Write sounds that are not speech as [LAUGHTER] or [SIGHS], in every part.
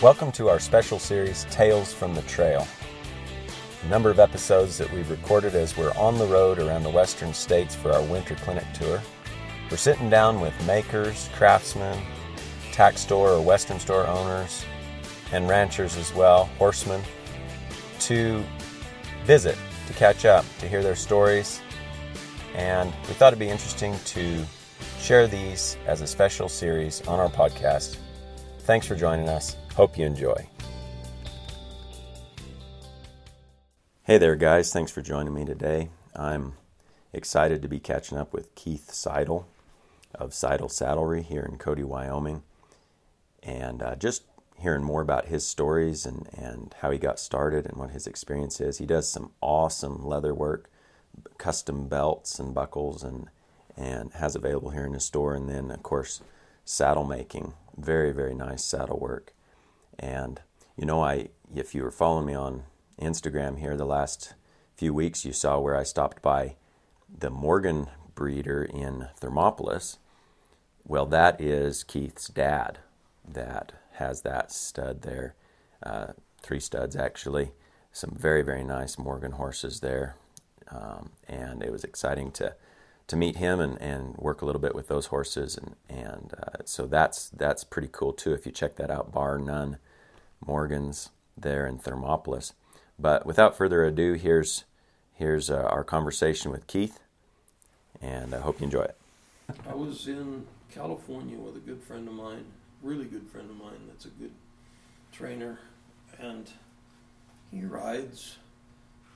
Welcome to our special series, Tales from the Trail. A number of episodes that we've recorded as we're on the road around the western states for our winter clinic tour. We're sitting down with makers, craftsmen, tack store or western store owners, and ranchers as well, horsemen, to visit, to catch up, to hear their stories. And we thought it'd be interesting to share these as a special series on our podcast. Thanks for joining us. Hope you enjoy. Hey there, guys. Thanks for joining me today. I'm excited to be catching up with Keith Seidel of Seidel Saddlery here in Cody, Wyoming, and uh, just hearing more about his stories and, and how he got started and what his experience is. He does some awesome leather work, custom belts and buckles, and and has available here in his store. And then, of course, saddle making, very very nice saddle work. And you know, I if you were following me on Instagram here the last few weeks, you saw where I stopped by the Morgan breeder in Thermopolis. Well, that is Keith's dad that has that stud there. Uh, three studs actually. Some very very nice Morgan horses there, um, and it was exciting to to meet him and, and work a little bit with those horses and and uh, so that's that's pretty cool too if you check that out bar none Morgan's there in Thermopolis. But without further ado, here's here's uh, our conversation with Keith, and I hope you enjoy it. I was in California with a good friend of mine, really good friend of mine. That's a good trainer, and he rides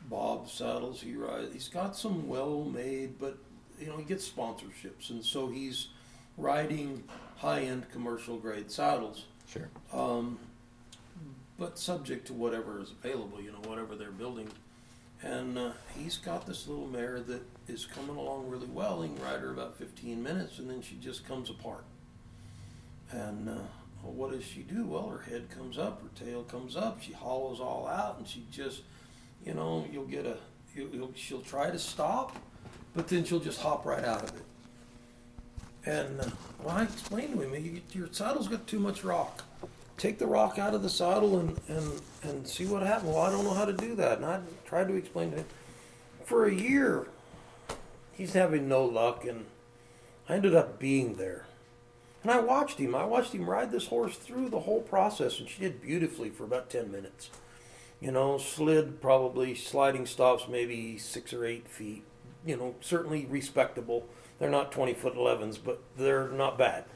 Bob saddles. He rides. He's got some well-made, but you know he gets sponsorships, and so he's riding high-end commercial grade saddles. Sure. Um, but subject to whatever is available, you know, whatever they're building. And uh, he's got this little mare that is coming along really well. He can ride her about 15 minutes, and then she just comes apart. And uh, well, what does she do? Well, her head comes up, her tail comes up, she hollows all out, and she just, you know, you'll get a, you'll, you'll, she'll try to stop, but then she'll just hop right out of it. And uh, well, I explained to him, you, your saddle's got too much rock take the rock out of the saddle and, and, and see what happens. Well, I don't know how to do that. And I tried to explain to him. For a year, he's having no luck, and I ended up being there. And I watched him. I watched him ride this horse through the whole process, and she did beautifully for about 10 minutes. You know, slid probably sliding stops maybe six or eight feet. You know, certainly respectable. They're not 20 foot 11s, but they're not bad.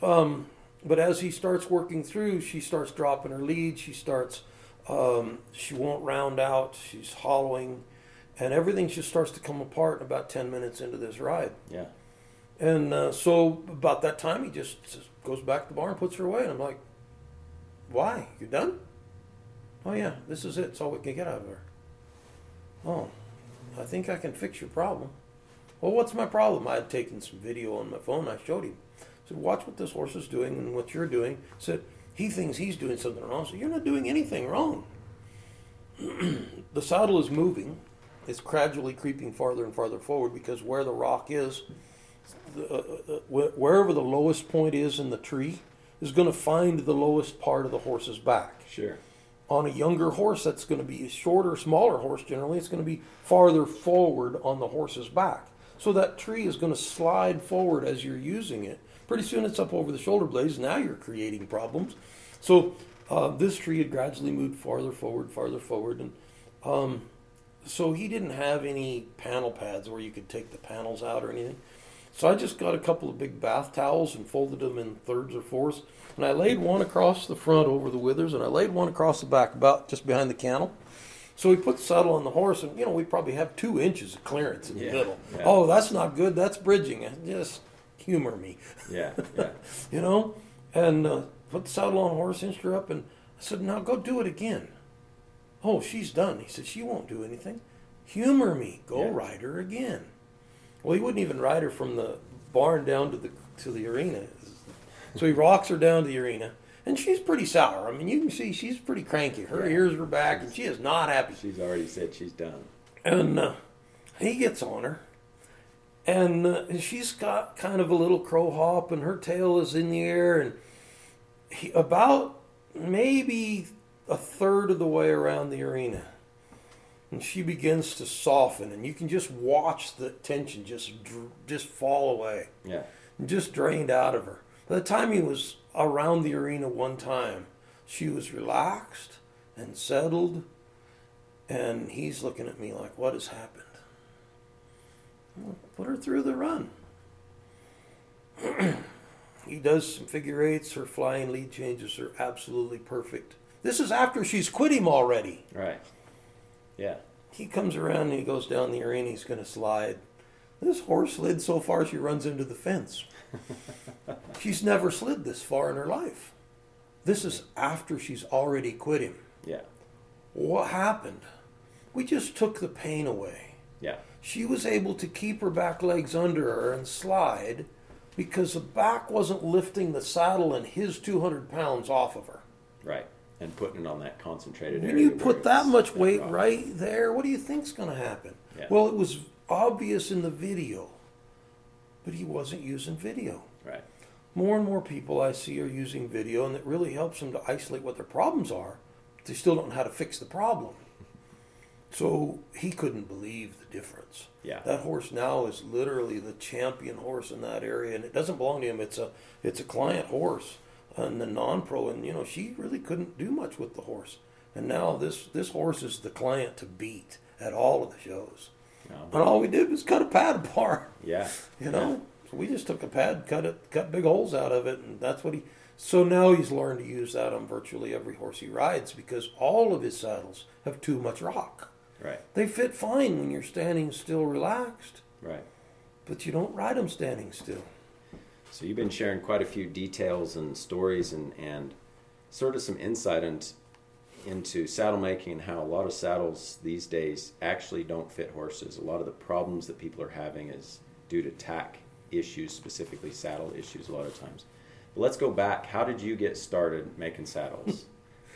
Um, but as he starts working through, she starts dropping her lead. She starts, um, she won't round out. She's hollowing, and everything just starts to come apart about ten minutes into this ride. Yeah. And uh, so about that time, he just, just goes back to the barn, and puts her away, and I'm like, "Why? You done?" Oh yeah, this is it. It's all we can get out of her. Oh, I think I can fix your problem. Well, what's my problem? I had taken some video on my phone. I showed him said, watch what this horse is doing and what you're doing. Said, he thinks he's doing something wrong. So you're not doing anything wrong. [CLEARS THROAT] the saddle is moving. It's gradually creeping farther and farther forward because where the rock is, uh, uh, uh wherever the lowest point is in the tree, is going to find the lowest part of the horse's back. Sure. On a younger horse, that's going to be a shorter, smaller horse generally, it's going to be farther forward on the horse's back. So that tree is going to slide forward as you're using it Pretty soon it's up over the shoulder blades. Now you're creating problems. So uh, this tree had gradually moved farther forward, farther forward, and um, so he didn't have any panel pads where you could take the panels out or anything. So I just got a couple of big bath towels and folded them in thirds or fourths, and I laid one across the front over the withers, and I laid one across the back, about just behind the cantle. So we put the saddle on the horse, and you know we probably have two inches of clearance in yeah, the middle. Yeah. Oh, that's not good. That's bridging. Just humor me. Yeah, [LAUGHS] yeah. you know, and uh, put the saddle on the horse, inched her up, and I said, "Now go do it again." Oh, she's done. He said, "She won't do anything." Humor me. Go yeah. ride her again. Well, he wouldn't even ride her from the barn down to the to the arena. So he rocks her down to the arena, and she's pretty sour. I mean, you can see she's pretty cranky. Her yeah. ears are back, and she is not happy. She's already said she's done. And uh, he gets on her, and uh, she's got kind of a little crow hop, and her tail is in the air, and he, about maybe a third of the way around the arena. And she begins to soften, and you can just watch the tension just just fall away, Yeah. just drained out of her. By the time he was around the arena one time, she was relaxed and settled, and he's looking at me like, "What has happened?" Well, Put her through the run. [CLEARS THROAT] he does some figure eights. Her flying lead changes are absolutely perfect. This is after she's quit him already. Right. Yeah. He comes around and he goes down the arena. He's going to slide. This horse slid so far she runs into the fence. [LAUGHS] she's never slid this far in her life. This is after she's already quit him. Yeah. What happened? We just took the pain away. Yeah. She was able to keep her back legs under her and slide because the back wasn't lifting the saddle and his 200 pounds off of her. Right. And putting it on that concentrated When area. you put that much weight rock. right there, what do you think's going to happen? Yeah. Well, it was obvious in the video, but he wasn't using video. Right. More and more people I see are using video, and it really helps them to isolate what their problems are. They still don't know how to fix the problem. So he couldn't believe the difference. Yeah. That horse now is literally the champion horse in that area, and it doesn't belong to him. It's a it's a client horse, and the non-pro, and you know she really couldn't do much with the horse. And now this this horse is the client to beat at all of the shows. No. And all we did was cut a pad [LAUGHS] apart. Yeah. You know, so we just took a pad, cut it, cut big holes out of it, and that's what he. So now he's learned to use that on virtually every horse he rides because all of his saddles have too much rock. Right. They fit fine when you're standing still, relaxed, Right. but you don't ride them standing still. So you've been sharing quite a few details and stories and, and sort of some insight into, into saddle making and how a lot of saddles these days actually don't fit horses. A lot of the problems that people are having is due to tack issues, specifically saddle issues a lot of times. But let's go back. How did you get started making saddles?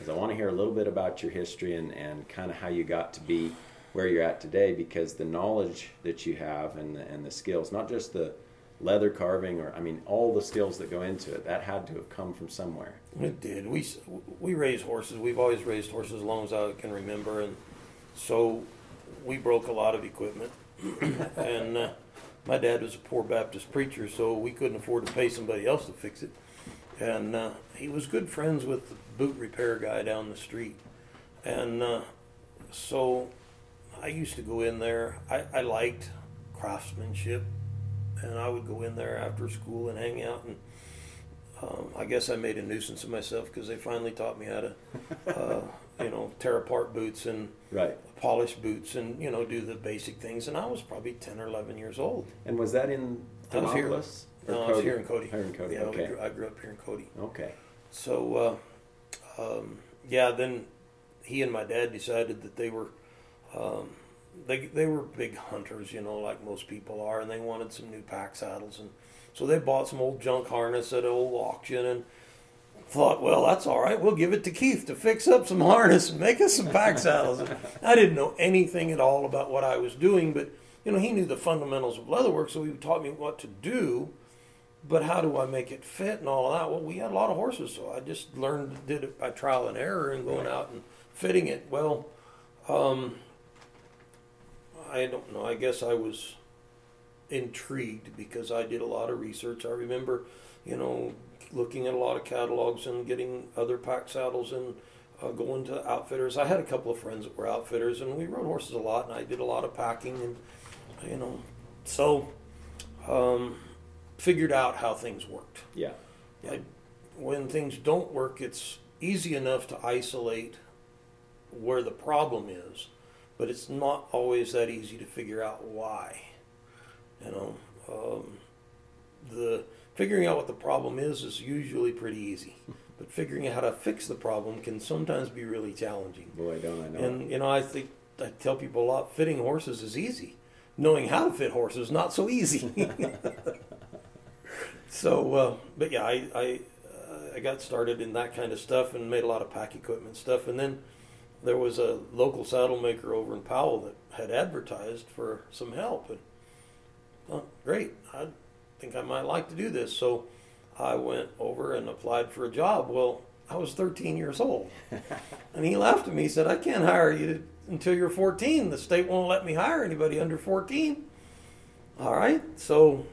Because I want to hear a little bit about your history and, and kind of how you got to be where you're at today because the knowledge that you have and the, and the skills, not just the leather carving or I mean all the skills that go into it, that had to have come from somewhere. It did. We we raise horses. We've always raised horses as long as I can remember, and so we broke a lot of equipment. [COUGHS] and uh, my dad was a poor Baptist preacher, so we couldn't afford to pay somebody else to fix it. And uh, he was good friends with the boot repair guy down the street, and uh, so I used to go in there. I, I liked craftsmanship, and I would go in there after school and hang out and. Um, I guess I made a nuisance of myself because they finally taught me how to, uh, you know, tear apart boots and Right. polish boots and you know do the basic things. And I was probably ten or eleven years old. And was that in I was here. Thermopolis? Or No, I was Cody? here in Cody. Here in Cody. Yeah, okay. grew, I grew up here in Cody. Okay. So, uh, um, yeah, then he and my dad decided that they were, um, they they were big hunters, you know, like most people are, and they wanted some new pack saddles, and so they bought some old junk harness at an old auction, and thought, well, that's all right, we'll give it to Keith to fix up some harness and make us some pack saddles. And [LAUGHS] I didn't know anything at all about what I was doing, but you know, he knew the fundamentals of leatherwork, so he taught me what to do but how do I make it fit and all of that? Well, we had a lot of horses, so I just learned, did it by trial and error and going out and fitting it. Well, um, I don't know. I guess I was intrigued because I did a lot of research. I remember, you know, looking at a lot of catalogs and getting other pack saddles and uh, going to outfitters. I had a couple of friends that were outfitters, and we rode horses a lot, and I did a lot of packing, and you know, so. Um, figured out how things worked. Yeah. I, when things don't work, it's easy enough to isolate where the problem is, but it's not always that easy to figure out why. You know, um, the figuring out what the problem is is usually pretty easy, [LAUGHS] but figuring out how to fix the problem can sometimes be really challenging. Boy, don't I know. And you know, I think I tell people a lot: fitting horses is easy. Knowing how to fit horses not so easy. [LAUGHS] [LAUGHS] so, uh, but yeah, I I, uh, I got started in that kind of stuff and made a lot of pack equipment stuff. And then there was a local saddle maker over in Powell that had advertised for some help, and oh, great, I think I might like to do this. So I went over and applied for a job. Well, I was 13 years old. [LAUGHS] and he laughed at me. He said, I can't hire you until you're 14. The state won't let me hire anybody under 14. All right. So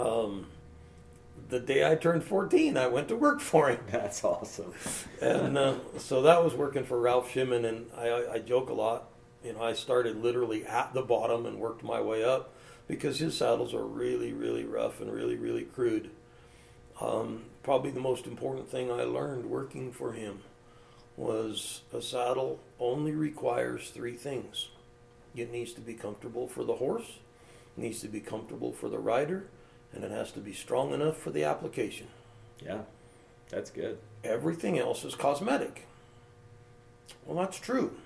um, the day I turned 14, I went to work for him. [LAUGHS] That's awesome. and uh, so that was working for Ralph Shimon. And I, I joke a lot. You know, I started literally at the bottom and worked my way up because his saddles are really, really rough and really, really crude. Um, probably the most important thing I learned working for him was a saddle only requires three things. It needs to be comfortable for the horse, it needs to be comfortable for the rider, and it has to be strong enough for the application. Yeah, that's good. Everything else is cosmetic. Well, that's true.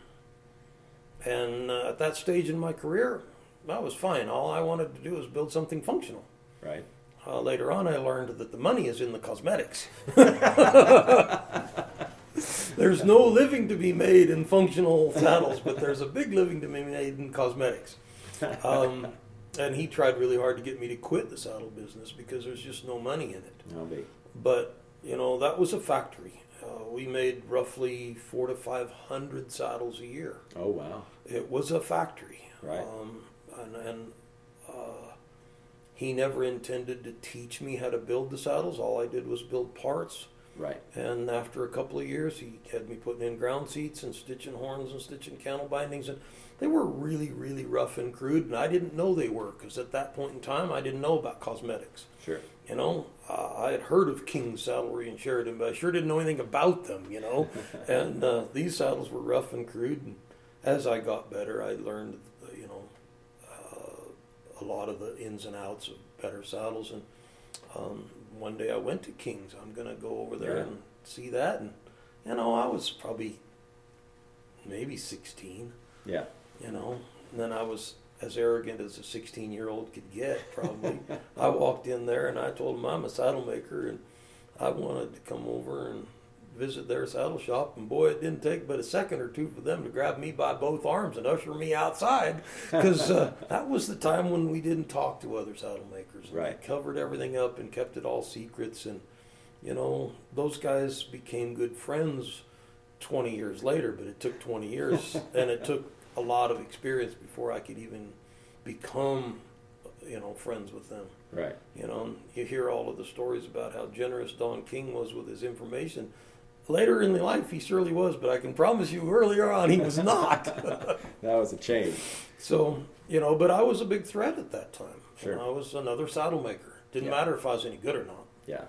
And uh, at that stage in my career, that was fine. All I wanted to do was build something functional. Right. Uh, later on, I learned that the money is in the cosmetics. [LAUGHS] there's no living to be made in functional saddles, but there's a big living to be made in cosmetics. Um, and he tried really hard to get me to quit the saddle business because there's just no money in it. No be. But you know that was a factory. Uh, we made roughly four to five hundred saddles a year. Oh wow! It was a factory. Right. Um, and, and uh, he never intended to teach me how to build the saddles. All I did was build parts. Right. And after a couple of years, he had me putting in ground seats and stitching horns and stitching cantle bindings, and they were really, really rough and crude. And I didn't know they were because at that point in time, I didn't know about cosmetics. Sure. You know, uh, I had heard of King's Saddlery in Sheridan, but I sure didn't know anything about them. You know, [LAUGHS] and uh, these saddles were rough and crude. And as I got better, I learned, you know, uh, a lot of the ins and outs of better saddles. And um, one day I went to King's. I'm going to go over there Yeah. and see that. And, you know, I was probably maybe 16, Yeah. you know. And then I was as arrogant as a 16 year old could get, probably. [LAUGHS] I walked in there and I told him I'm a saddle maker and I wanted to come over and visit their saddle shop. And boy, it didn't take but a second or two for them to grab me by both arms and usher me outside because uh, [LAUGHS] that was the time when we didn't talk to other saddle makers. And Right. Covered everything up and kept it all secrets. And, you know, those guys became good friends 20 years later, but it took 20 years [LAUGHS] and it took a lot of experience before I could even become, you know, friends with them. Right. You know, and you hear all of the stories about how generous Don King was with his information. Later in life, he surely was, but I can promise you earlier on, he was not. [LAUGHS] That was a change. so, you know, but I was a big threat at that time. Sure. And I was another saddle maker. Didn't Yeah. matter if I was any good or not. Yeah.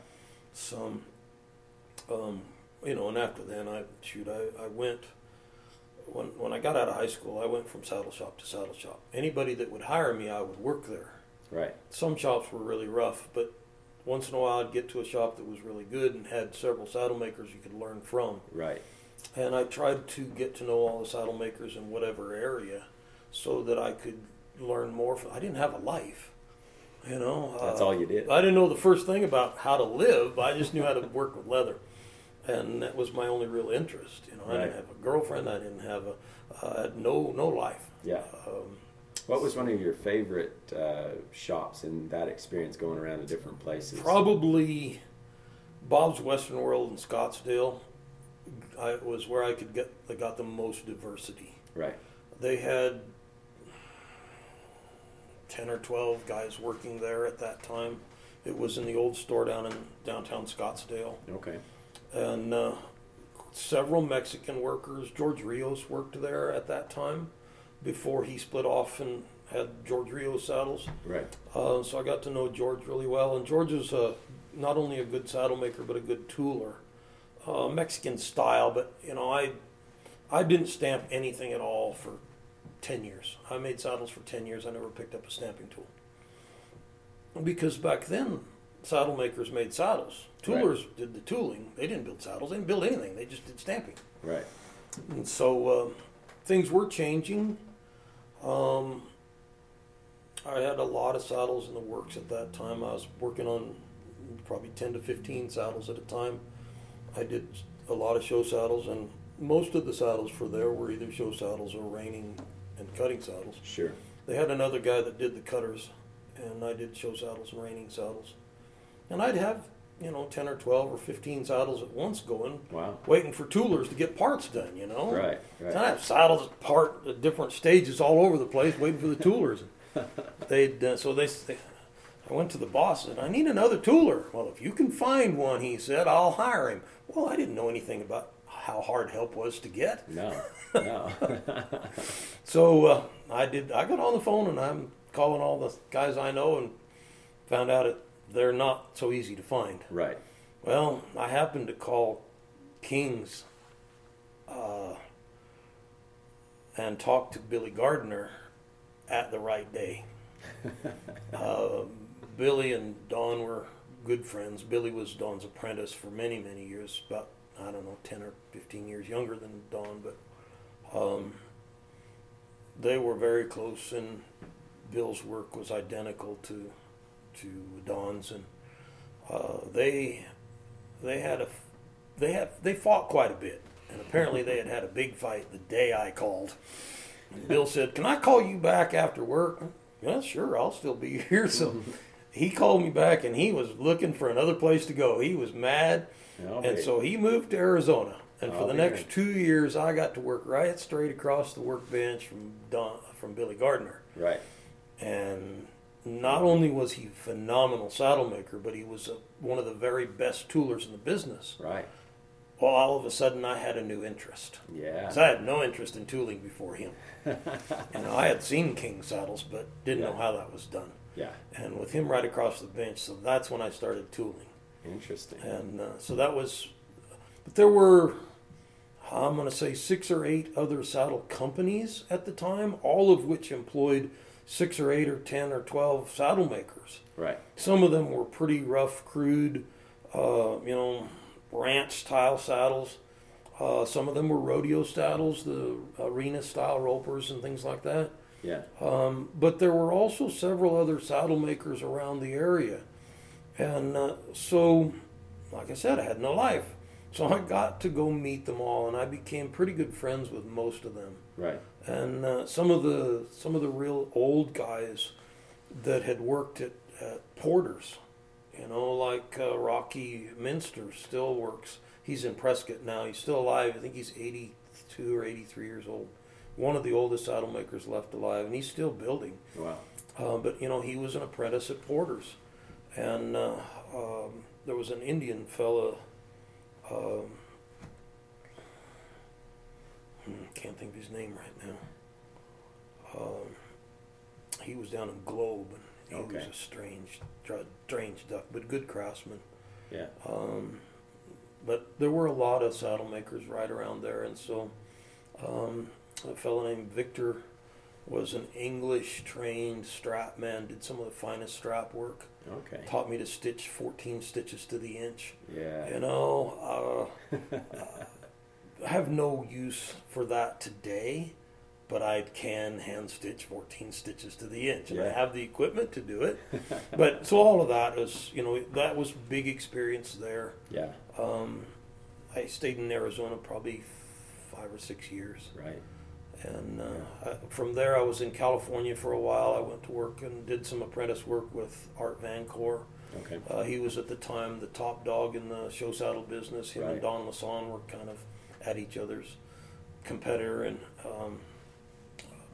So, um, you know, and after then, I shoot, I, I went when when I got out of high school, I went from saddle shop to saddle shop. Anybody that would hire me, I would work there. Right. Some shops were really rough, but once in a while, I'd get to a shop that was really good and had several saddle makers you could learn from. Right. And I tried to get to know all the saddle makers in whatever area, so that I could learn more. From, I didn't have a life, you know. That's Uh, all you did. I didn't know the first thing about how to live. I just knew how to work with leather, and that was my only real interest. You know, I Right. didn't have a girlfriend. I didn't have a. I had no no life. Yeah. Um, What was one of your favorite uh, shops in that experience going around to different places? probably Bob's Western World in Scottsdale. I was where I could get. I got the most diversity. Right. They had ten or twelve guys working there at that time. It was in the old store down in downtown Scottsdale. Okay. and uh, several Mexican workers. George Rios worked there at that time before he split off and had George Rio saddles. Right. Uh, so I got to know George really well. And George is uh, not only a good saddle maker but a good tooler, uh, Mexican style. But you know, I I didn't stamp anything at all for ten years. I made saddles for ten years. I never picked up a stamping tool because back then saddle makers made saddles. Right. Toolers did the tooling. They didn't build saddles. They didn't build anything. They just did stamping. Right. And so uh, things were changing. Um, I had a lot of saddles in the works at that time. I was working on probably 10 to 15 saddles at a time. I did a lot of show saddles, and most of the saddles for there were either show saddles or reining and cutting saddles. Sure. They had another guy that did the cutters, and I did show saddles and reining saddles. And I'd have you know, 10 or 12 or 15 saddles at once going, Wow. waiting for toolers to get parts done, you know? Right. Right. I have saddles part at different stages all over the place, waiting for the toolers. [LAUGHS] They'd uh, so they, they, I went to the boss and I need another tooler. Well, if you can find one, he said, I'll hire him. Well, I didn't know anything about how hard help was to get, No. No. [LAUGHS] so uh, I did. I got on the phone and I'm calling all the guys I know and found out that they're not so easy to find. right. Well, I happened to call King's uh, and talk to Billy Gardner at the right day. [LAUGHS] uh, Billy and Don were good friends. Billy was Don's apprentice for many, many years, about, I don't know, 10 or 15 years younger than Don, but um, they were very close, and Bill's work was identical to, to Don's, and uh, they they had a they had they fought quite a bit, and apparently they had had a big fight the day I called. And Bill said, "Can I call you back after work?" Yeah, sure. I'll still be [LAUGHS] here. So he called me back, and he was looking for another place to go. He was mad, I'll and be- so he moved to Arizona. And for I'll the next two years, I got to work right straight across the workbench from Don, from Billy Gardner. Right. And not only was he a phenomenal saddle maker, but he was a, one of the very best toolers in the business. Right. Well, all of a sudden, I had a new interest. Yeah. 'Cause I had no interest in tooling before him. [LAUGHS] you know, I had seen King saddles, but didn't know how that was done. Yeah. And with him right across the bench, so that's when I started tooling. Interesting. And uh, so that was, but there were, I'm going to say six or eight other saddle companies at the time, all of which employed six or eight or ten or twelve saddle makers. Right. Some of them were pretty rough, crude, uh, you know, ranch style saddles. Uh, some of them were rodeo saddles, the arena style ropers and things like that. Yeah. Um, but there were also several other saddle makers around the area. And uh, so, like I said, I had no life. So I got to go meet them all, and I became pretty good friends with most of them. Right. And uh, some of the some of the real old guys that had worked at, at Porter's, you know, like uh, Rocky Minster still works. He's in Prescott now. He's still alive. I think he's 82 or 83 years old. One of the oldest saddle makers left alive, and he's still building. Wow. Uh, but you know, he was an apprentice at Porter's, and uh, um, there was an Indian fella. Um, can't think of his name right now. Um, he was down in Globe, and he was a strange, strange duck, but good craftsman. Yeah. Um, but there were a lot of saddle makers right around there, and so um, a fellow named Victor was an English trained strap man, did some of the finest strap work, Okay. taught me to stitch 14 stitches to the inch. Yeah. You know, uh, [LAUGHS] have no use for that today, but I can hand stitch 14 stitches to the inch, and I have the equipment to do it. [LAUGHS] but so all of that is, you know, that was big experience there. Yeah. Um, I stayed in Arizona probably five or six years, Right. and uh, I, from there I was in California for a while. I went to work and did some apprentice work with Art Vancore. Okay. Uh, he was at the time the top dog in the show saddle business. Him Right. and Don Lasan were kind of at each other's competitor, and um,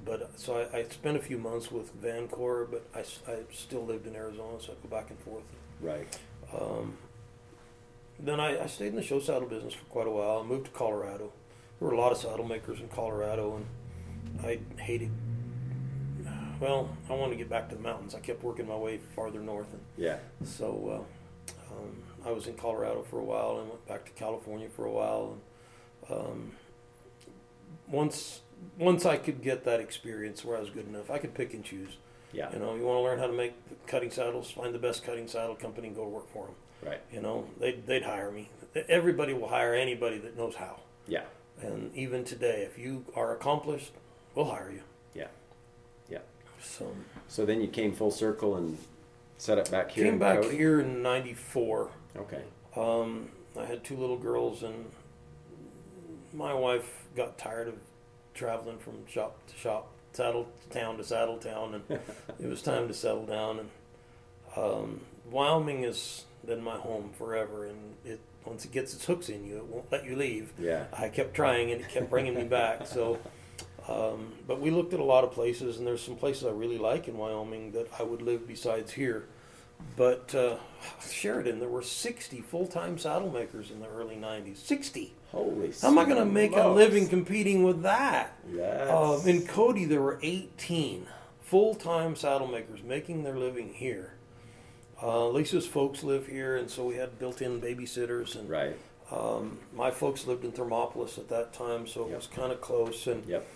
but so I, I spent a few months with Vancor, but I still lived in Arizona, so I go back and forth. Right. Um, then I, I stayed in the show saddle business for quite a while. I moved to Colorado. There were a lot of saddle makers in Colorado, and I hated. Well, I wanted to get back to the mountains. I kept working my way farther north, and Yeah. so uh, um, I was in Colorado for a while and went back to California for a while. And um, once once I could get that experience where I was good enough, I could pick and choose. Yeah. You know, you want to learn how to make cutting saddles, find the best cutting saddle company and go work for them. Right. You know, they'd, they'd hire me. Everybody will hire anybody that knows how. Yeah. And even today, if you are accomplished, we'll hire you. Yeah. Yeah. So So then you came full circle and set up back here. came back Cody? here in '94. Okay. Um, I had two little girls, and my wife got tired of traveling from shop to shop, saddle town to saddle town, and [LAUGHS] it was time to settle down. And um, Wyoming has been my home forever, and it once it gets its hooks in you, it won't let you leave. Yeah. I kept trying, and it kept bringing me back. [LAUGHS] So, um, but we looked at a lot of places, and there's some places I really like in Wyoming that I would live besides here. But uh, Sheridan, there were 60 full-time saddle makers in the early 90s. 60. Holy. How am I going to make a living competing with that? That's, Um, in Cody, there were 18 full-time saddle makers making their living here. Uh, Lisa's folks live here, and so we had built-in babysitters. And right. um, my folks lived in Thermopolis at that time, so it Yep. was kind of close. And Yep.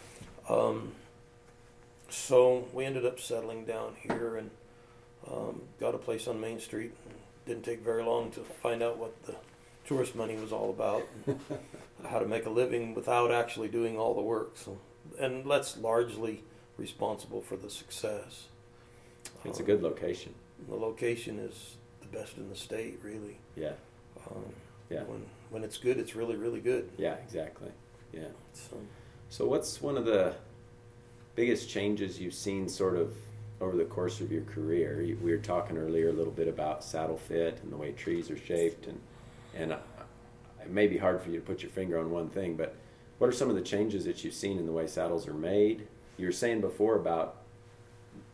um, so we ended up settling down here and um, got a place on Main Street. Didn't take very long to find out what the tourist money was all about, [LAUGHS] how to make a living without actually doing all the work. So, and that's largely responsible for the success. It's a Um, good location. The location is the best in the state, really. Yeah. Um, Yeah. When when it's good, it's really really good. Yeah. Exactly. Yeah. So, So, what's one of the biggest changes you've seen sort of over the course of your career? We were talking earlier a little bit about saddle fit and the way trees are shaped, and and it may be hard for you to put your finger on one thing, but what are some of the changes that you've seen in the way saddles are made? You were saying before about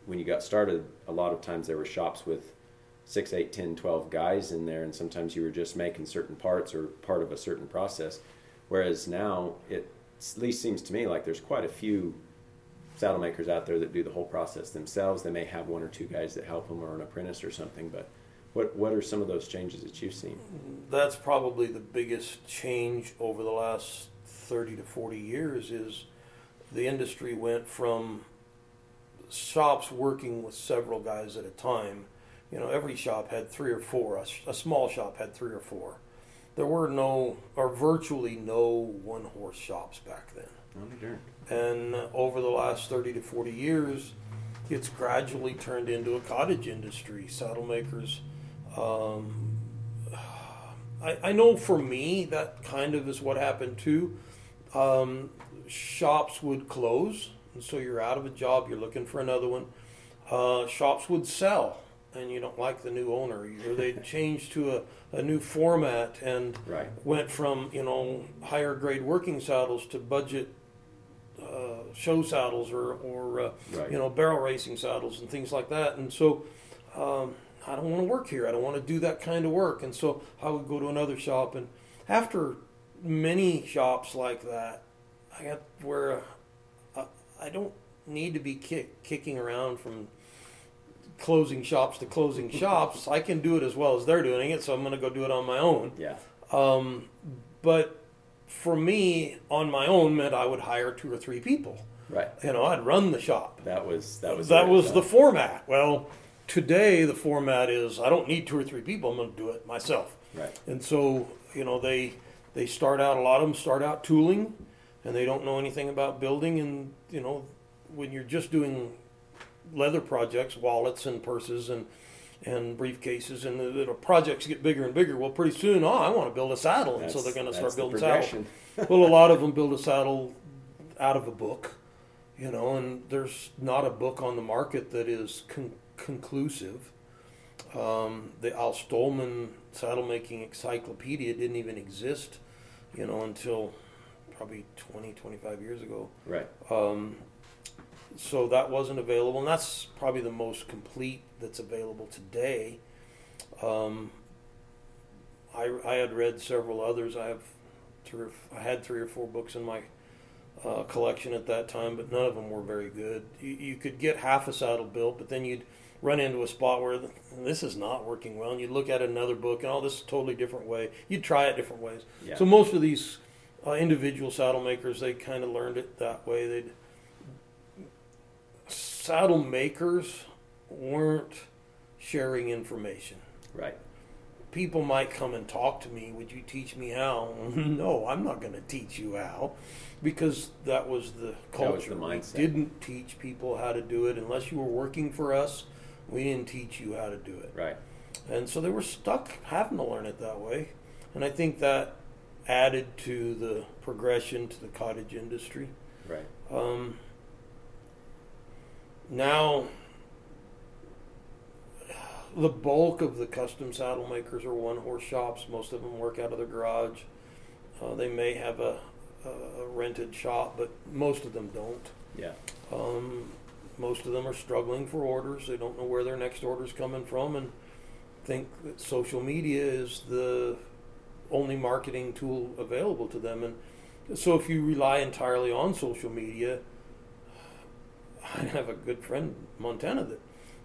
when you got started, a lot of times there were shops with six, eight, ten, twelve guys in there, and sometimes you were just making certain parts or part of a certain process. Whereas now, it at least seems to me like there's quite a few saddle makers out there that do the whole process themselves. They may have one or two guys that help them or an apprentice or something, but what what are some of those changes that you've seen? that's probably the biggest change over the last 30 to 40 years is the industry went from shops working with several guys at a time you know every shop had three or four A small shop had three or four there were no or virtually no one horse shops back then Oh, and over the last 30 to 40 years, it's gradually turned into a cottage industry. Saddle makers. Um, I, I know for me, that kind of is what happened too. Um, shops would close, and so you're out of a job, you're looking for another one. Uh, shops would sell, and you don't like the new owner, or they'd [LAUGHS] change to a, a new format and Right. went from you know higher grade working saddles to budget uh, show saddles or or uh, Right. you know barrel racing saddles and things like that. And so um, I don't want to work here. I don't want to do that kind of work. And so I would go to another shop. And after many shops like that, I got where uh, I don't need to be kick, kicking around from closing shops to closing [LAUGHS] shops. I can do it as well as they're doing it, so I'm going to go do it on my own. Yeah. Um, but for me, on my own meant I would hire two or three people. Right. You know, I'd run the shop. That was that was that was the format. Well, today the format is I don't need two or three people. I'm going to do it myself. right. And so, you know, they they start out. A lot of them start out tooling, and they don't know anything about building. And you know, when you're just doing leather projects, wallets and purses and and briefcases, and the, the projects get bigger and bigger. Well, pretty soon, oh, I want to build a saddle, and so they're going to start building saddles. [LAUGHS] well, a lot of them build a saddle out of a book, you know, and there's not a book on the market that is con- conclusive. Um, the Al Stohlman saddle making encyclopedia didn't even exist, you know, until probably 20, 25 years ago. Right. Um, so that wasn't available, and that's probably the most complete that's available today. Um, I, I had read several others. I have three or, I had three or four books in my uh, collection at that time, but none of them were very good. You, you could get half a saddle built, but then you'd run into a spot where this is not working well, and you'd look at another book, and oh, this is a totally different way. You'd try it different ways. Yeah. So most of these uh, individual saddle makers, they kind of learned it that way. They'd saddle makers weren't sharing information. Right. People might come and talk to me. Would you teach me how? [LAUGHS] no, I'm not going to teach you how, because that was the culture. That was the mindset. We didn't teach people how to do it unless you were working for us. We didn't teach you how to do it. Right. And so they were stuck having to learn it that way. And I think that added to the progression to the cottage industry. Right. Um, now, the bulk of the custom saddle makers are one horse shops. Most of them work out of their garage. Uh, they may have a, a rented shop, but most of them don't. Yeah. Um, most of them are struggling for orders. They don't know where their next order is coming from, and think that social media is the only marketing tool available to them. And so, if you rely entirely on social media, [SIGHS] I have a good friend in Montana that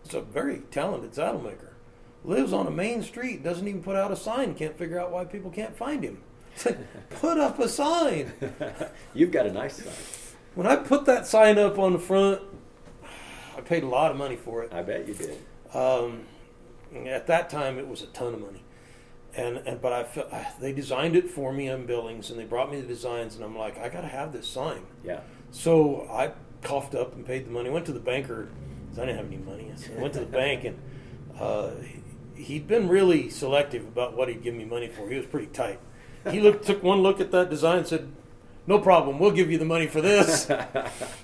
is a very talented saddle maker. Lives on a main street, doesn't even put out a sign, can't figure out why people can't find him. [LAUGHS] put up a sign. [LAUGHS] You've got a nice sign. When I put that sign up on the front, I paid a lot of money for it. I bet you did. Um, at that time, it was a ton of money, and and but I felt they designed it for me in Billings, and they brought me the designs, and I'm like, I got to have this sign. Yeah. So I coughed up and paid the money. Went to the banker. 'cause I didn't have any money. So I went to the bank, and uh, he'd been really selective about what he'd give me money for. He was pretty tight. He looked, took one look at that design, and said, "No problem. We'll give you the money for this." [LAUGHS] and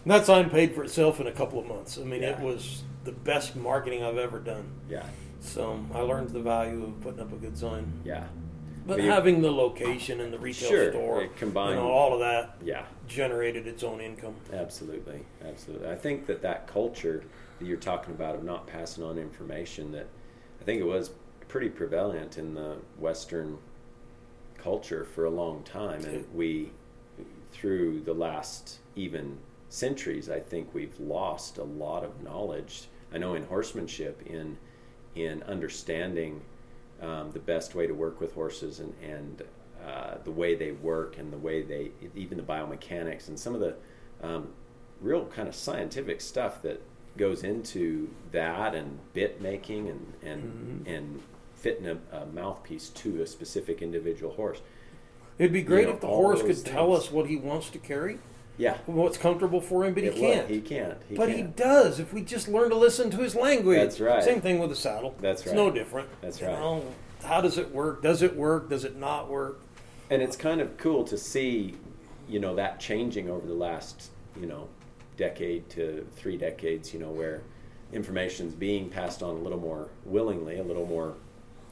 that sign paid for itself in a couple of months. I mean, it was the best marketing I've ever done. Yeah. So I learned the value of putting up a good sign. Yeah. But But having the location and the retail Sure, store, it combined- you know, all of that Yeah. generated its own income. Absolutely, absolutely. I think that that culture that you're talking about of not passing on information that I think it was pretty prevalent in the Western culture for a long time, and we through the last even centuries, I think we've lost a lot of knowledge. I know in horsemanship, in in understanding um, the best way to work with horses and and uh, the way they work and the way they even the biomechanics and some of the um, real kind of scientific stuff that goes into that and bit making and and and fitting a, a mouthpiece to a specific individual horse. It'd be great know, if the horse could those tell us what he wants to carry, Yeah, what's comfortable for him, but he it would. can't. He can't. He but he can't. does if we just learn to listen to his language. That's right. Same thing with the saddle. That's It's right. no different. That's You right. know, how does it work? Does it work? Does it not work? and it's kind of cool to see you know that changing over the last you know decade to three decades you know where information's being passed on a little more willingly a little more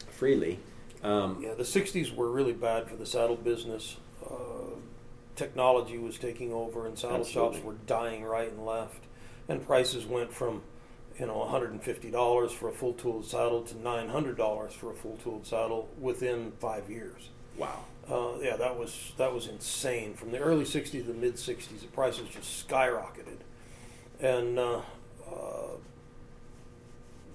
freely um, Yeah, the '60s were really bad for the saddle business. Uh, technology was taking over, and saddle Absolutely. shops were dying right and left. And prices went from, you know, $150 for a full tooled saddle to $900 for a full tooled saddle within five years. wow Uh, yeah, that was that was insane. From the early '60s to the mid '60s, the prices just skyrocketed, and uh, uh,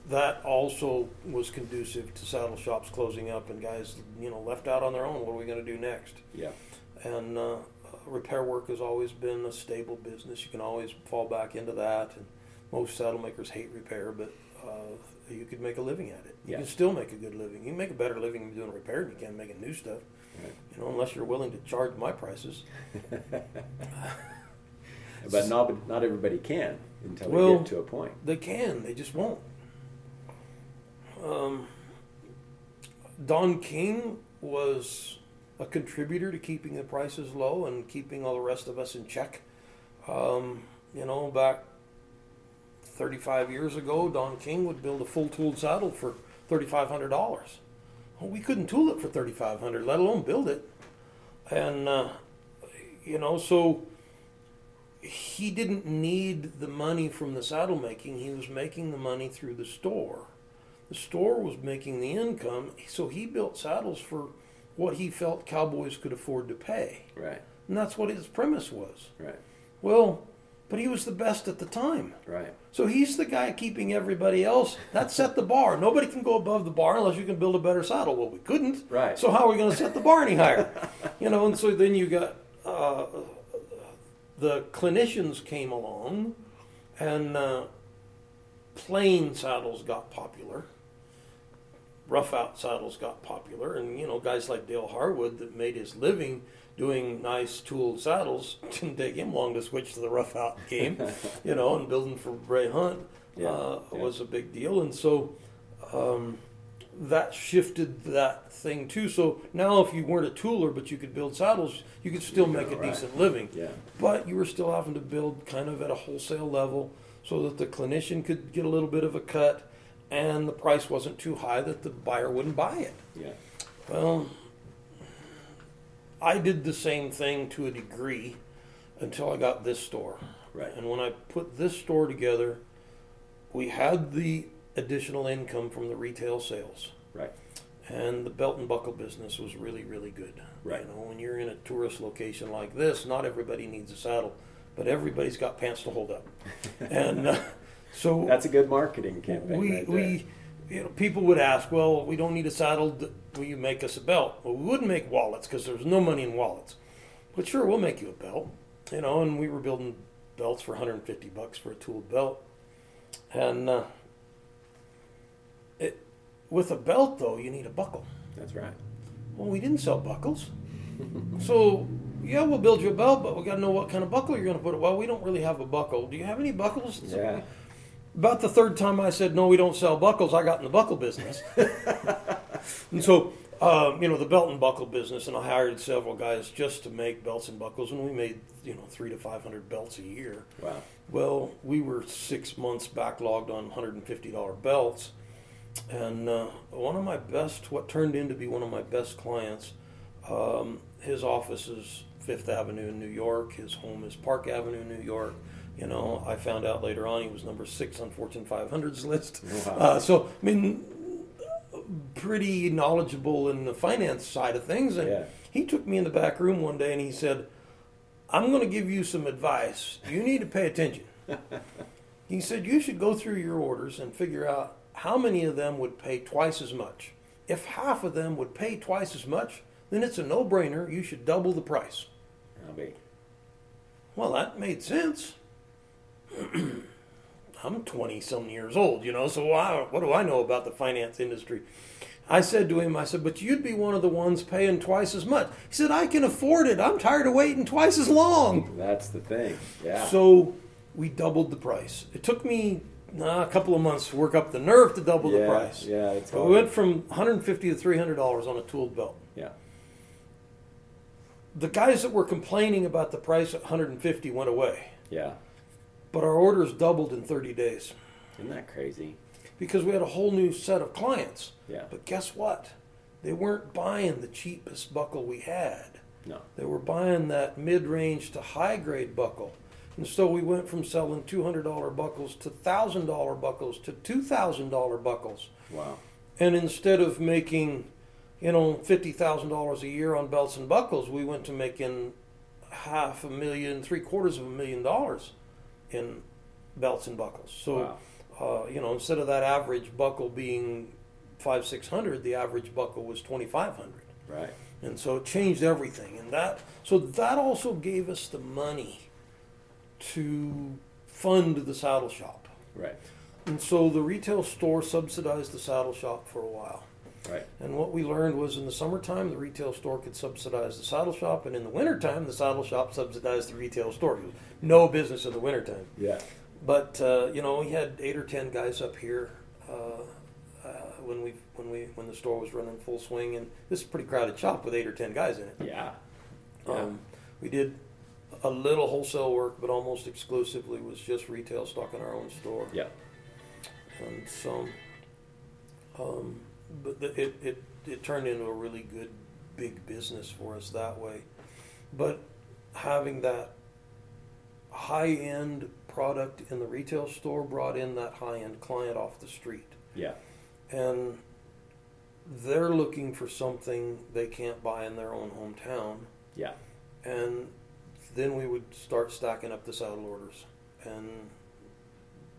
that also was conducive to saddle shops closing up and guys, you know, left out on their own. What are we going to do next? yeah And uh, repair work has always been a stable business. You can always fall back into that. And most saddle makers hate repair, but uh, you could make a living at it. You Yeah. can still make a good living. You can make a better living doing repair than you can making new stuff. Right. You know, unless you're willing to charge my prices. [LAUGHS] but not not everybody can until Well- they get to a point They can. They just won't. Um, Don King was a contributor to keeping the prices low and keeping all the rest of us in check. Um, you know, back 35 years ago, Don King would build a full tooled saddle for $3,500. Well, we couldn't tool it for 3,500, let alone build it. And, uh, you know, so he didn't need the money from the saddle making. He was making the money through the store. The store was making the income, so he built saddles for what he felt cowboys could afford to pay. right And that's what his premise was. right Well, but he was the best at the time. right So he's the guy keeping everybody else. That set the bar. Nobody can go above the bar unless you can build a better saddle. Well, we couldn't. Right. So how are we going to set the bar any higher? [LAUGHS] you know, and so then you got uh, the clinicians came along, and uh, plain saddles got popular. Rough out saddles got popular, and you know guys like Dale Harwood that made his living doing nice tooled saddles [LAUGHS] didn't take him long to switch to the rough out game, [LAUGHS] you know, and building for Ray Hunt Yeah, uh, yeah. was a big deal, and so um, that shifted that thing too. So now, if you weren't a tooler but you could build saddles, you could still You make a right. decent living. yeah But you were still having to build kind of at a wholesale level so that the clinician could get a little bit of a cut. And the price wasn't too high that the buyer wouldn't buy it. Yeah. Well, I did the same thing to a degree until I got this store. Right. And when I put this store together, we had the additional income from the retail sales. Right. And the belt and buckle business was really, really good. Right. You know, when you're in a tourist location like this, not everybody needs a saddle, but everybody's got pants to hold up. [LAUGHS] and uh, so That's a good marketing campaign. we right we you know people would ask, well, we don't need a saddle. Will you make us a belt? Well, we wouldn't make wallets because there's no money in wallets. But sure, we'll make you a belt. You know, and we were building belts for 150 bucks for a tooled belt, and uh, it with a belt though you need a buckle. That's right. Well, we didn't sell buckles. so, yeah, we'll build you a belt, but we got to know what kind of buckle you're going to put it. Well, we don't really have a buckle. Do you have any buckles? Yeah. About the third time I said, no, we don't sell buckles, I got in the buckle business. [LAUGHS] and so, um, you know, the belt and buckle business, and I hired several guys just to make belts and buckles, and we made, you know, three to 500 belts a year. Wow. Well, we were six months backlogged on $150 belts. And uh, one of my best, what turned in to be one of my best clients, um, his office is Fifth Avenue in New York. His home is Park Avenue in New York. You know, I found out later on he was number six on Fortune 500's list. [LAUGHS] Wow. Uh, so, I mean, pretty knowledgeable in the finance side of things. And Yeah. he took me in the back room one day and he said, I'm going to give you some advice. You need to pay attention. [LAUGHS] he said, You should go through your orders and figure out how many of them would pay twice as much. If half of them would pay twice as much, then it's a no brainer. You should double the price. I'll be. Well, that made sense. [CLEARS THROAT] I'm 20 some years old, you know, so I, what do I know about the finance industry? I said to him, I said, but you'd be one of the ones paying twice as much. He said, I can afford it. I'm tired of waiting twice as long. That's the thing. Yeah. So we doubled the price. It took me nah, a couple of months to work up the nerve to double yeah, the price. Yeah, it's But hard. we went from 150 to 300 dollars on a tooled belt. yeah. The guys that were complaining about the price at 150 went away, Yeah. But our orders doubled in 30 days Isn't that crazy? because we had a whole new set of clients. Yeah. But guess what? They weren't buying the cheapest buckle we had. No. They were buying that mid-range to high-grade buckle. And so we went from selling $200 buckles to $1,000 buckles to $2,000 buckles. Wow. And instead of making, you know, $50,000 a year on belts and buckles, we went to making half a million, three quarters of a million dollars in belts and buckles. So, wow. uh, you know, instead of that average buckle being five, six hundred, the average buckle was 2,500 Right. and so it changed everything and that so that also gave us the money to fund the saddle shop Right. and so the retail store subsidized the saddle shop for a while Right. and what we learned was in the summertime the retail store could subsidize the saddle shop and in the wintertime the saddle shop subsidized the retail store no business in the wintertime Yeah. but uh, you know we had eight or ten guys up here uh, uh, when we when we when the store was running full swing and this is a pretty crowded shop with eight or ten guys in it Yeah. Yeah. um, we did a little wholesale work, but almost exclusively was just retail stock in our own store. yeah. And so, um, but it, it, it turned into a really good big business for us that way. But having that high end product in the retail store brought in that high end client off the street. Yeah. And they're looking for something they can't buy in their own hometown Yeah. and then we would start stacking up the saddle orders and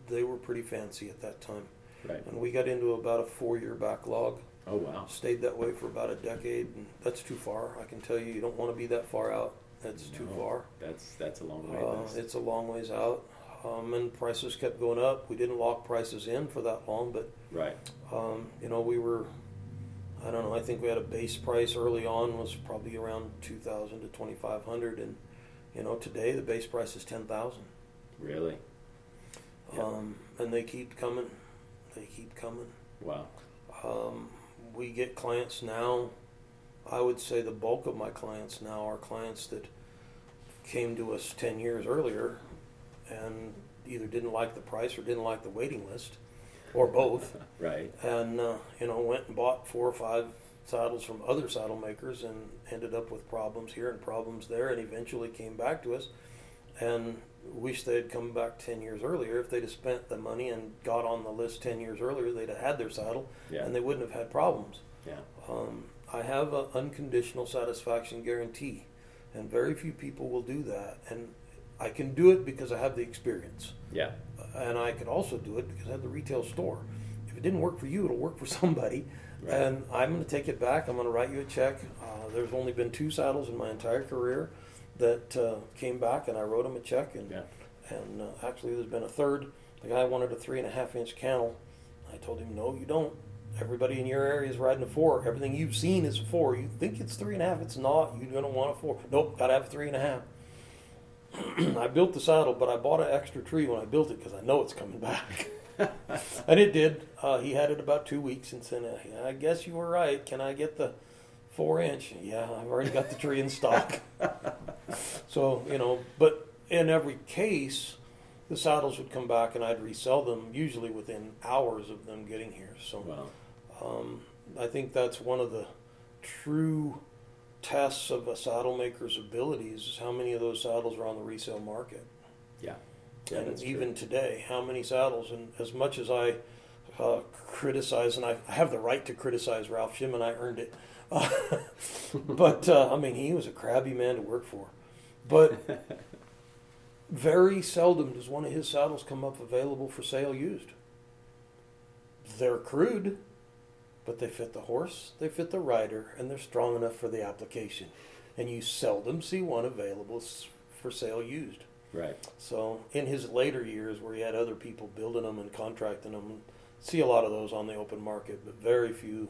they were pretty fancy at that time Right. and we got into about a four year backlog Oh wow. stayed that way for about a decade and that's too far i can tell you you don't want to be that far out that's too far That's that's a long way. uh, it's a long ways out um, and prices kept going up we didn't lock prices in for that long but right. um, you know we were i don't know i think we had a base price early on was probably around 2000 to 2500 and you know today the base price is 10000 Really. Yeah. um, and they keep coming they keep coming Wow. um, we get clients now i would say the bulk of my clients now are clients that came to us 10 years earlier and either didn't like the price or didn't like the waiting list or [LAUGHS] both. Right. and uh, you know went and bought four or five saddles from other saddle makers and ended up with problems here and problems there and eventually came back to us and wish they had come back 10 years earlier if they'd have spent the money and got on the list 10 years earlier they'd have had their saddle Yeah. and they wouldn't have had problems Yeah. um, i have an unconditional satisfaction guarantee and very few people will do that and i can do it because i have the experience Yeah. and I could also do it because I had the retail store. If it didn't work for you, it'll work for [LAUGHS] somebody. Right. And I'm going to take it back. I'm going to write you a check. Uh, there's only been two saddles in my entire career that uh, came back, and I wrote him a check. And Yeah. and uh, actually, there's been a third. The guy wanted a three and a half inch cantle. I told him, no, you don't. Everybody in your area is riding a four. Everything you've seen is a four. You think it's three and a half. It's not. You're going to want a four. Nope, got to have a three and a half. [CLEARS THROAT] I built the saddle, but I bought an extra tree when I built it because I know it's coming back. [LAUGHS] and it did. Uh, he had it about two weeks and said, uh, I guess you were right. Can I get the four inch? Yeah, I've already got the tree in stock. [LAUGHS] so, you know, but in every case, the saddles would come back and I'd resell them usually within hours of them getting here. So Well, um, I think that's one of the true tests of a saddle maker's abilities is how many of those saddles are on the resale market. yeah. Yeah, and that's true. even today, how many saddles? And as much as I uh, criticize, and I, I have the right to criticize Ralph Shim, and I earned it. [LAUGHS] but uh, I mean, he was a crabby man to work for. But [LAUGHS] very seldom does one of his saddles come up available for sale used. They're crude, but they fit the horse, they fit the rider, and they're strong enough for the application. And you seldom see one available for sale used. Right. So in his later years, where he had other people building them and contracting them, see a lot of those on the open market, but very few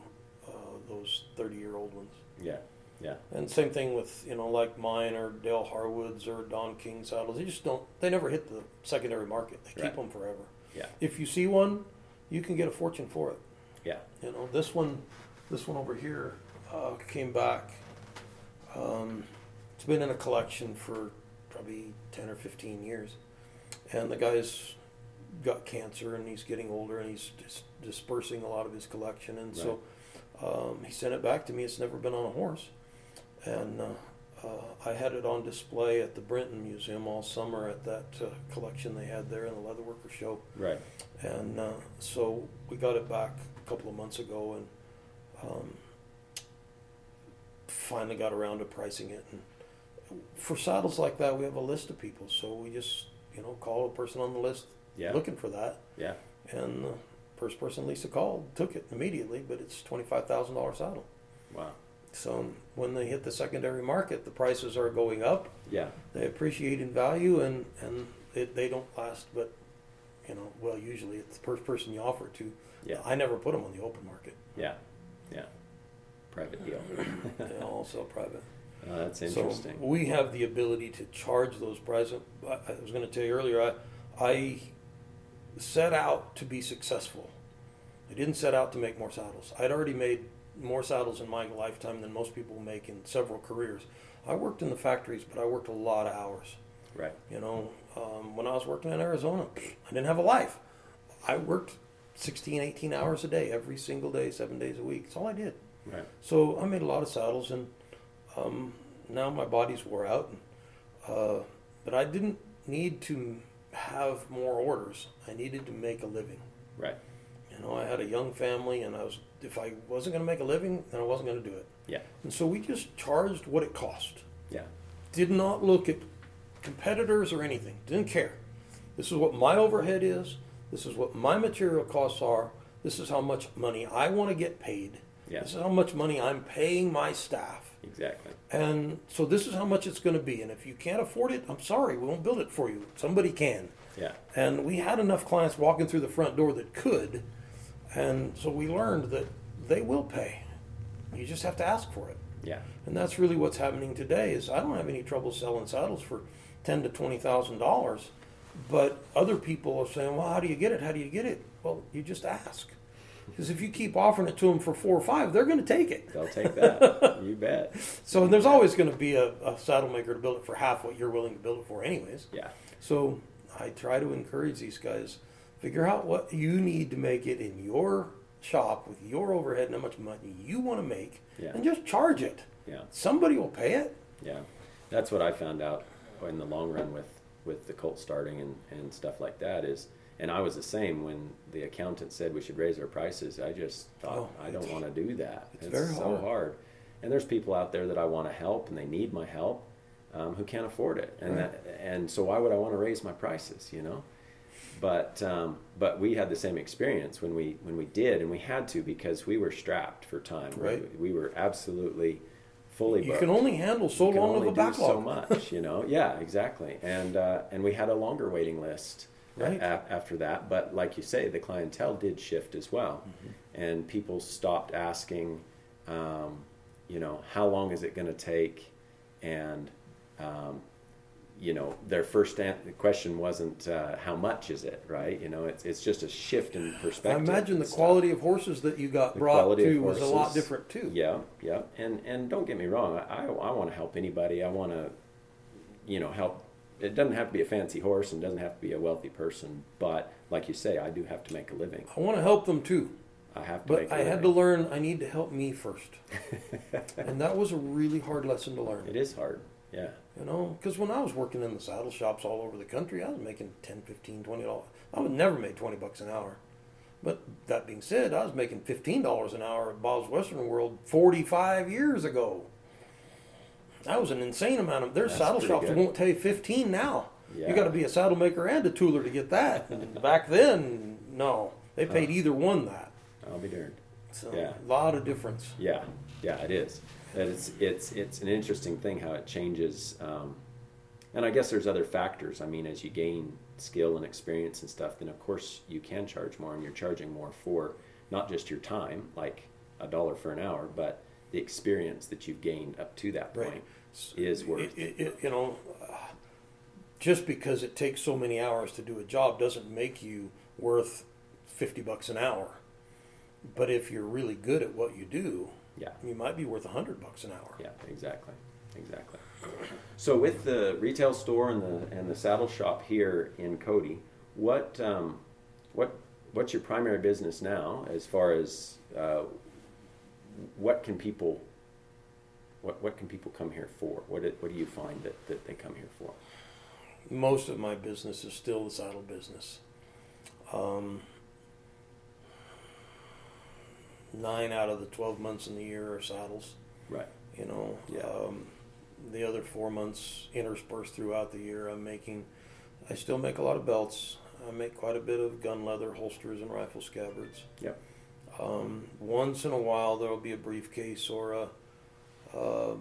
those thirty-year-old ones. Yeah. Yeah. And same thing with you know like mine or Dale Harwood's or Don King saddles. They just don't. They never hit the secondary market. They keep Right. them forever. Yeah. If you see one, you can get a fortune for it. Yeah. You know, this one, this one over here uh, came back. Um, it's been in a collection for probably ten or fifteen years, and the guy's got cancer and he's getting older and he's dis- dispersing a lot of his collection, and so um, he sent it back to me. It's never been on a horse, and. Uh, uh, I had it on display at the Brinton Museum all summer at that uh, collection they had there in the Leatherworker Show. Right. And uh, so we got it back a couple of months ago and um, finally got around to pricing it. And for saddles like that, we have a list of people. So we just, you know, call a person on the list Yeah. looking for that. Yeah. And the first person Lisa called took it immediately, but it's $25,000 saddle. Wow. So when they hit the secondary market, the prices are going up. Yeah. They appreciate in value and, and it, they don't last, but, you know, well, usually it's the first person you offer to. Yeah. I never put them on the open market. Yeah. Yeah. Private deal. [LAUGHS] They all sell private. Oh, that's So interesting. we have the ability to charge those prices. I I was going to tell you earlier, I, I set out to be successful. I didn't set out to make more saddles. I'd already made more saddles in my lifetime than most people make in several careers. I worked in the factories, but I worked a lot of hours. right. You know, um, when I was working in Arizona, I didn't have a life. I worked 16, 18 hours a day, every single day, seven days a week. That's all I did. Right. So I made a lot of saddles, and um, now my body's wore out. And, uh, but I didn't need to have more orders. I needed to make a living. Right. You know, I had a young family, and I was if I wasn't going to make a living, then I wasn't going to do it. Yeah. And so we just charged what it cost. Yeah. Did not look at competitors or anything. Didn't care. This is what my overhead is. This is what my material costs are. This is how much money I want to get paid. Yeah. This is how much money I'm paying my staff. Exactly. And so this is how much it's going to be. And if you can't afford it, I'm sorry, we won't build it for you. Somebody can. Yeah. And we had enough clients walking through the front door that could. And so we learned that they will pay. You just have to ask for it. Yeah. And that's really what's happening today is I don't have any trouble selling saddles for ten to twenty thousand dollars. But other people are saying, Well, how do you get it? How do you get it? Well, you just ask. Because if you keep offering it to them for four or five, they're going to take it. They'll take that. you [LAUGHS] bet. So there's always going to be a, a saddle maker to build it for half what you're willing to build it for, anyways. Yeah. So I try to encourage these guys Figure out what you need to make it in your shop with your overhead and how much money you want to make, Yeah. and just charge it. Yeah. Somebody will pay it. Yeah, that's what I found out in the long run with with the cult starting and, and stuff like that is, and I was the same when the accountant said we should raise our prices. I just thought Oh, I don't want to do that. it's very so hard. hard. And there's people out there that I want to help and they need my help um, who can't afford it, and Right. that and so why would I want to raise my prices? You know. But um, but we had the same experience when we when we did, and we had to because we were strapped for time. Right. We, we were absolutely fully. You can only handle so long of a do backlog. so [LAUGHS] much, you know. Yeah, exactly. And uh, and we had a longer waiting list Right. a- after that. But like you say, the clientele did shift as well, Mm-hmm. and people stopped asking, um, you know, how long is it going to take, and um, you know, their first an- question wasn't uh, how much is it, right? You know, it's it's just a shift in perspective. I imagine the quality of horses that you got The brought to was a lot different too. Yeah, yeah, and and don't get me wrong, I I, I want to help anybody. I want to, you know, help. It doesn't have to be a fancy horse and doesn't have to be a wealthy person, but like you say, I do have to make a living. I want to help them too, I have to make but I living. had to learn I need to help me first, [LAUGHS] and that was a really hard lesson to learn. It is hard. Yeah, You know, because when I was working in the saddle shops all over the country, I was making 10 15 20 dollars. I would never make 20 bucks an hour. But that being said, I was making $15 an hour at Bob's Western World 45 years ago. That was an insane amount of. There's That's saddle shops that won't tell you 15 now. Yeah. You got to be a saddle maker and a tooler to get that. And [LAUGHS] back then, no, they paid either one that. I'll be darned. So Yeah. a lot of difference. Yeah, yeah, it is. That it's it's it's an interesting thing how it changes, um, and I guess there's other factors. I mean, as you gain skill and experience and stuff, then of course you can charge more, and you're charging more for not just your time, like a dollar for an hour, but the experience that you've gained up to that Right. point is worth. It, it, you know, just because it takes so many hours to do a job doesn't make you worth fifty bucks an hour. But if you're really good at what you do, Yeah. you might be worth a hundred bucks an hour. Yeah, exactly, exactly. So with the retail store and the and the saddle shop here in Cody, what um, what what's your primary business now? As far as uh, what can people what what can people come here for? What do, what do you find that, that they come here for? Most of my business is still the saddle business. Um, nine out of the twelve months in the year are saddles. Right. You know, Yeah. um, the other four months interspersed throughout the year, I'm making. I still make a lot of belts. I make quite a bit of gun leather holsters and rifle scabbards. Yep. Um, once in a while, there will be a briefcase or a, uh,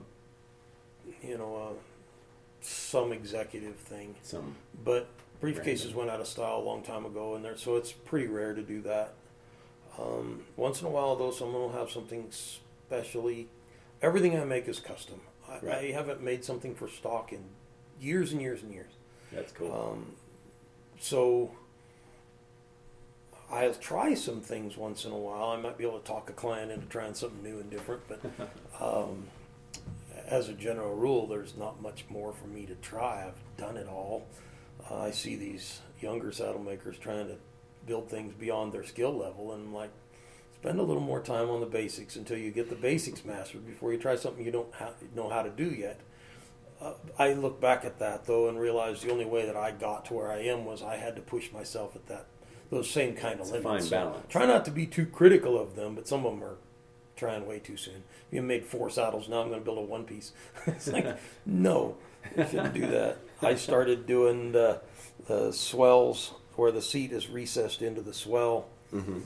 you know, a, some executive thing. Some But briefcases went out of style a long time ago, and there, so it's pretty rare to do that. Um, once in a while, though, someone will have something specially. Everything I make is custom. I, I haven't made something for stock in years and years and years. that's cool. Um, so I'll try some things once in a while. I might be able to talk a client into trying something new and different, but [LAUGHS] um, as a general rule, there's not much more for me to try. I've done it all. Uh, I see these younger saddle makers trying to build things beyond their skill level, and I'm like, spend a little more time on the basics until you get the basics mastered before you try something you don't ha- know how to do yet. Uh, I look back at that though and realize the only way that I got to where I am was I had to push myself at that those same kind It's of a limits. fine balance. Try not to be too critical of them, but some of them are trying way too soon. You made four saddles, now I'm going to build a one piece. [LAUGHS] it's like [LAUGHS] no, you shouldn't do that. I started doing the, the swells where the seat is recessed into the swell. hmm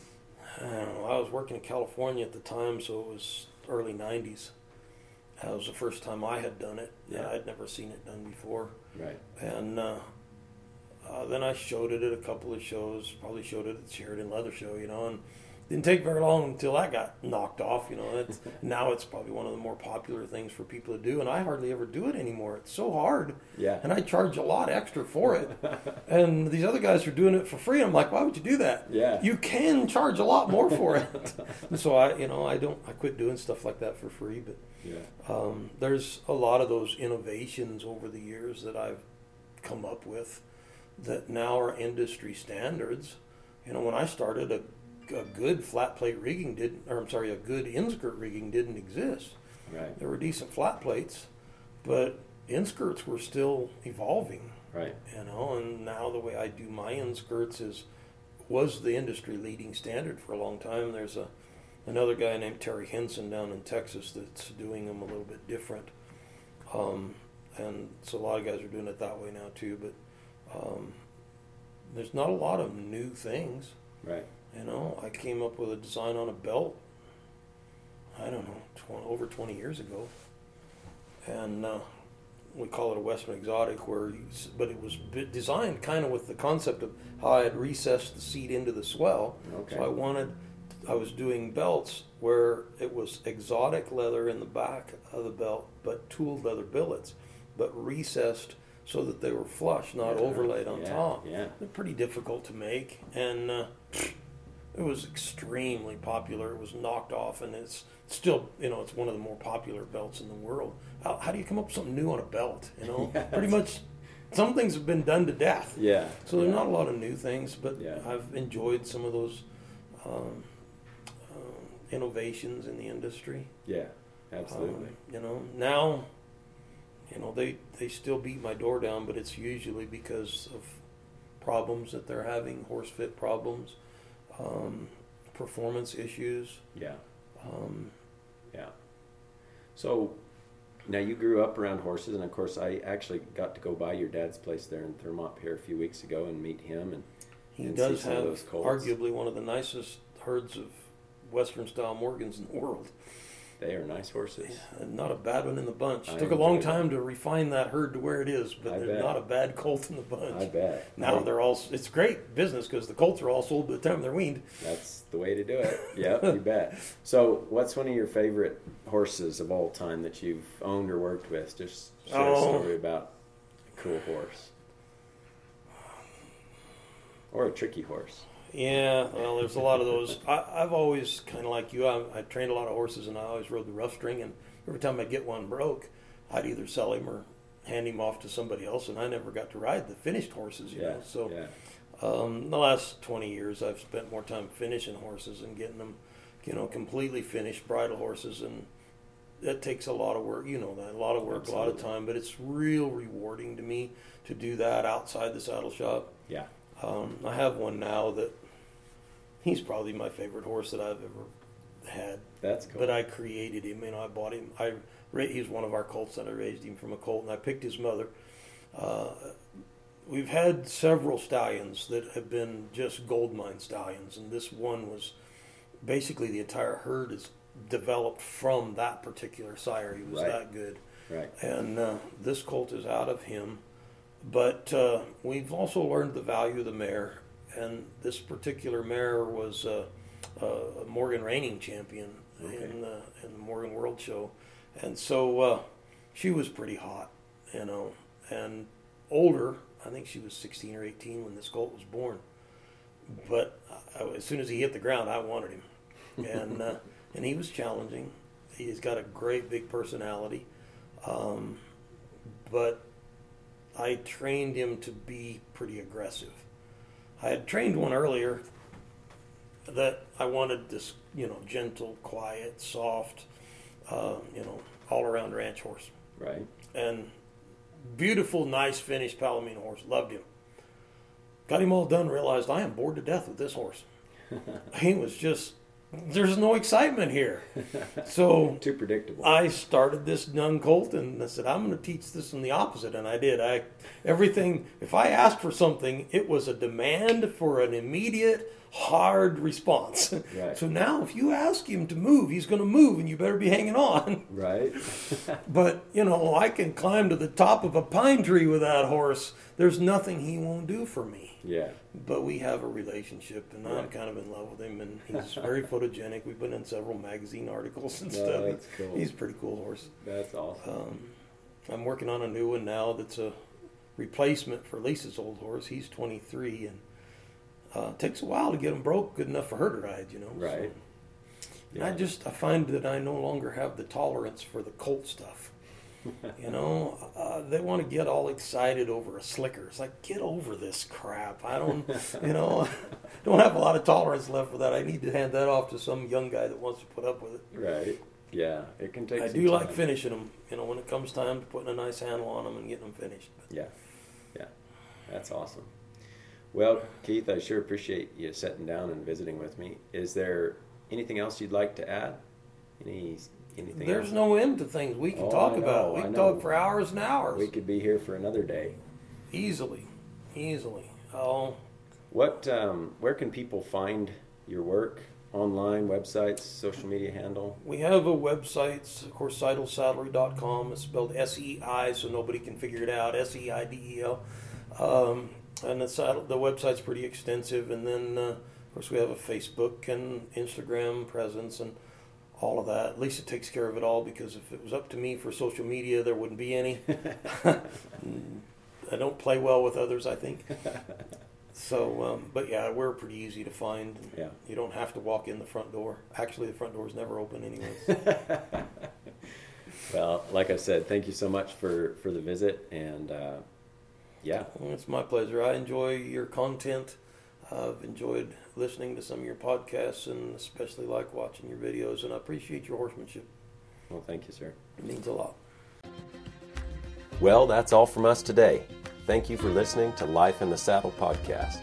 I don't know. I was working in California at the time, so it was early '90s. That was the first time I had done it. Yeah. I'd never seen it done before. Right. And uh, uh, then I showed it at a couple of shows. Probably showed it at the Sheridan Leather Show, you know, and didn't take very long until that got knocked off. You know, it's, [LAUGHS] now it's probably one of the more popular things for people to do, and I hardly ever do it anymore. It's so hard, Yeah. and I charge a lot extra for it. [LAUGHS] and these other guys are doing it for free. I'm like, why would you do that? Yeah. You can charge a lot more for it. [LAUGHS] so I, you know, I don't. I quit doing stuff like that for free, but. Yeah. Um, there's a lot of those innovations over the years that I've come up with that now are industry standards. You know, when I started, a, a good flat plate rigging didn't, or I'm sorry, a good inskirt rigging didn't exist. Right. There were decent flat plates, but inskirts were still evolving. Right. You know, and now the way I do my inskirts is was the industry leading standard for a long time. There's a another guy named Terry Henson down in Texas that's doing them a little bit different. Um, and so a lot of guys are doing it that way now too. But um, there's not a lot of new things. Right. You know, I came up with a design on a belt. I don't know, 20, over 20 years ago, and uh, we call it a Western exotic. Where, you, but it was designed kind of with the concept of how I had recessed the seat into the swell. Okay. So I wanted, I was doing belts where it was exotic leather in the back of the belt, but tooled leather billets, but recessed so that they were flush, not Yeah. overlaid on Yeah, top. yeah. They're pretty difficult to make, and uh, it was extremely popular. It was knocked off, and it's still, you know, it's one of the more popular belts in the world. How, how do you come up with something new on a belt? You know, [LAUGHS] Yeah. pretty much, some things have been done to death. Yeah. So there's yeah. not a lot of new things, but. I've enjoyed some of those um, um, innovations in the industry. Yeah. Absolutely. Um, you know, now, you know, they they still beat my door down, but it's usually because of problems that they're having, horse fit problems, um, performance issues. yeah. Um, Yeah. So now you grew up around horses, and of course, I actually got to go by your dad's place there in Thermont here a few weeks ago and meet him. And he And does see some of have arguably one of the nicest herds of Western style Morgans in the world. They are nice horses. And not a bad one in the bunch. I Took a long time to refine that herd to where it is, but I there's bet. not a bad colt in the bunch. I bet. Now I- they're all. It's great business because the colts are all sold by the time they're weaned. That's the way to do it. [LAUGHS] Yep, you bet. So, what's one of your favorite horses of all time that you've owned or worked with? Just share a Oh. story about a cool horse. Or a tricky horse. Yeah, well, there's a lot of those. I, I've always kind of like you. I, I trained a lot of horses, and I always rode the rough string. And every time I get one broke, I'd either sell him or hand him off to somebody else. And I never got to ride the finished horses, you Yeah. know. So yeah. um, the last 20 years, I've spent more time finishing horses and getting them, you know, completely finished bridle horses, and that takes a lot of work. You know that a lot of work, a lot of time, but it's real rewarding to me to do that outside the saddle shop. Yeah. Um, I have one now that he's probably my favorite horse that I've ever had. That's cool. But I created him. You know, I bought him. I he's one of our colts that I raised him from a colt, and I picked his mother. Uh, we've had several stallions that have been just gold mine stallions, and this one was basically the entire herd is developed from that particular sire. He was Right. that good right. and uh, this colt is out of him. But uh, we've also learned the value of the mare, and this particular mare was uh, a Morgan reigning champion Okay. in the in the Morgan World Show, and so uh, she was pretty hot, you know, and older. I think she was 16 or 18 when this colt was born. But I, as soon as he hit the ground, I wanted him, and uh, [LAUGHS] and he was challenging. He's got a great big personality. Um, but I trained him to be pretty aggressive. I had trained one earlier that I wanted this, you know, gentle, quiet, soft, uh, you know, all around ranch horse. Right. And beautiful, nice finished Palomino horse. Loved him. Got him all done, realized I am bored to death with this horse. [LAUGHS] he was just, there's no excitement here. [LAUGHS] So Too predictable. I started this young colt and I said, I'm going to teach this in the opposite. And I did. I everything. If I asked for something, it was a demand for an immediate, hard response. [LAUGHS] Right. So now, if you ask him to move, he's going to move, and you better be hanging on. [LAUGHS] right. [LAUGHS] But you know, I can climb to the top of a pine tree with that horse. There's nothing he won't do for me. yeah. But we have a relationship, and I'm kind of in love with him, and he's very photogenic. We've been in several magazine articles and No, stuff. that's cool. He's a pretty cool horse. That's awesome. Um, I'm working on a new one now that's a replacement for Lisa's old horse. He's 23, and uh, it takes a while to get them broke good enough for her to ride, you know. Right. And I just I find that I no longer have the tolerance for the colt stuff. [LAUGHS] you know, uh, they want to get all excited over a slicker. It's like get over this crap. I don't, [LAUGHS] you know, [LAUGHS] don't have a lot of tolerance left for that. I need to hand that off to some young guy that wants to put up with it. Right. Yeah, it can take. I do like finishing them. You know, when it comes time to putting a nice handle on them and getting them finished. But Yeah, yeah, that's awesome. Well, Keith, I sure appreciate you sitting down and visiting with me. Is there anything else you'd like to add? Any anything? there's else? no end to things we can Oh, talk know, about. We I can know. talk for hours and hours, We could be here for another day. easily, easily. Oh, What? Um, where can people find your work? Online, websites, social media handle? we have a website, of course, seidelsaddlery.com. It's spelled S-E-I, so nobody can figure it out. S-E-I-D-E-L. Um, and the, saddle, the website's pretty extensive. And then, uh, of course, we have a Facebook and Instagram presence and all of that. At least it takes care of it all because if it was up to me for social media, there wouldn't be any. [LAUGHS] I don't play well with others, I think. [LAUGHS] So, um, but yeah, we're pretty easy to find. Yeah. You don't have to walk in the front door. Actually, the front door is never open, anyways. [LAUGHS] Well, like I said, thank you so much for for the visit, and uh, yeah, Well, it's my pleasure. I enjoy your content. I've enjoyed listening to some of your podcasts and especially like watching your videos. And I appreciate your horsemanship. well, thank you, sir. It means a lot. Well, that's all from us today. Thank you for listening to Life in the Saddle podcast.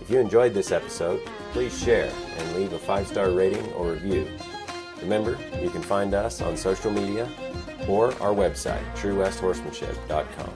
If you enjoyed this episode, please share and leave a five star rating or review. Remember, you can find us on social media or our website, truewesthorsemanship.com.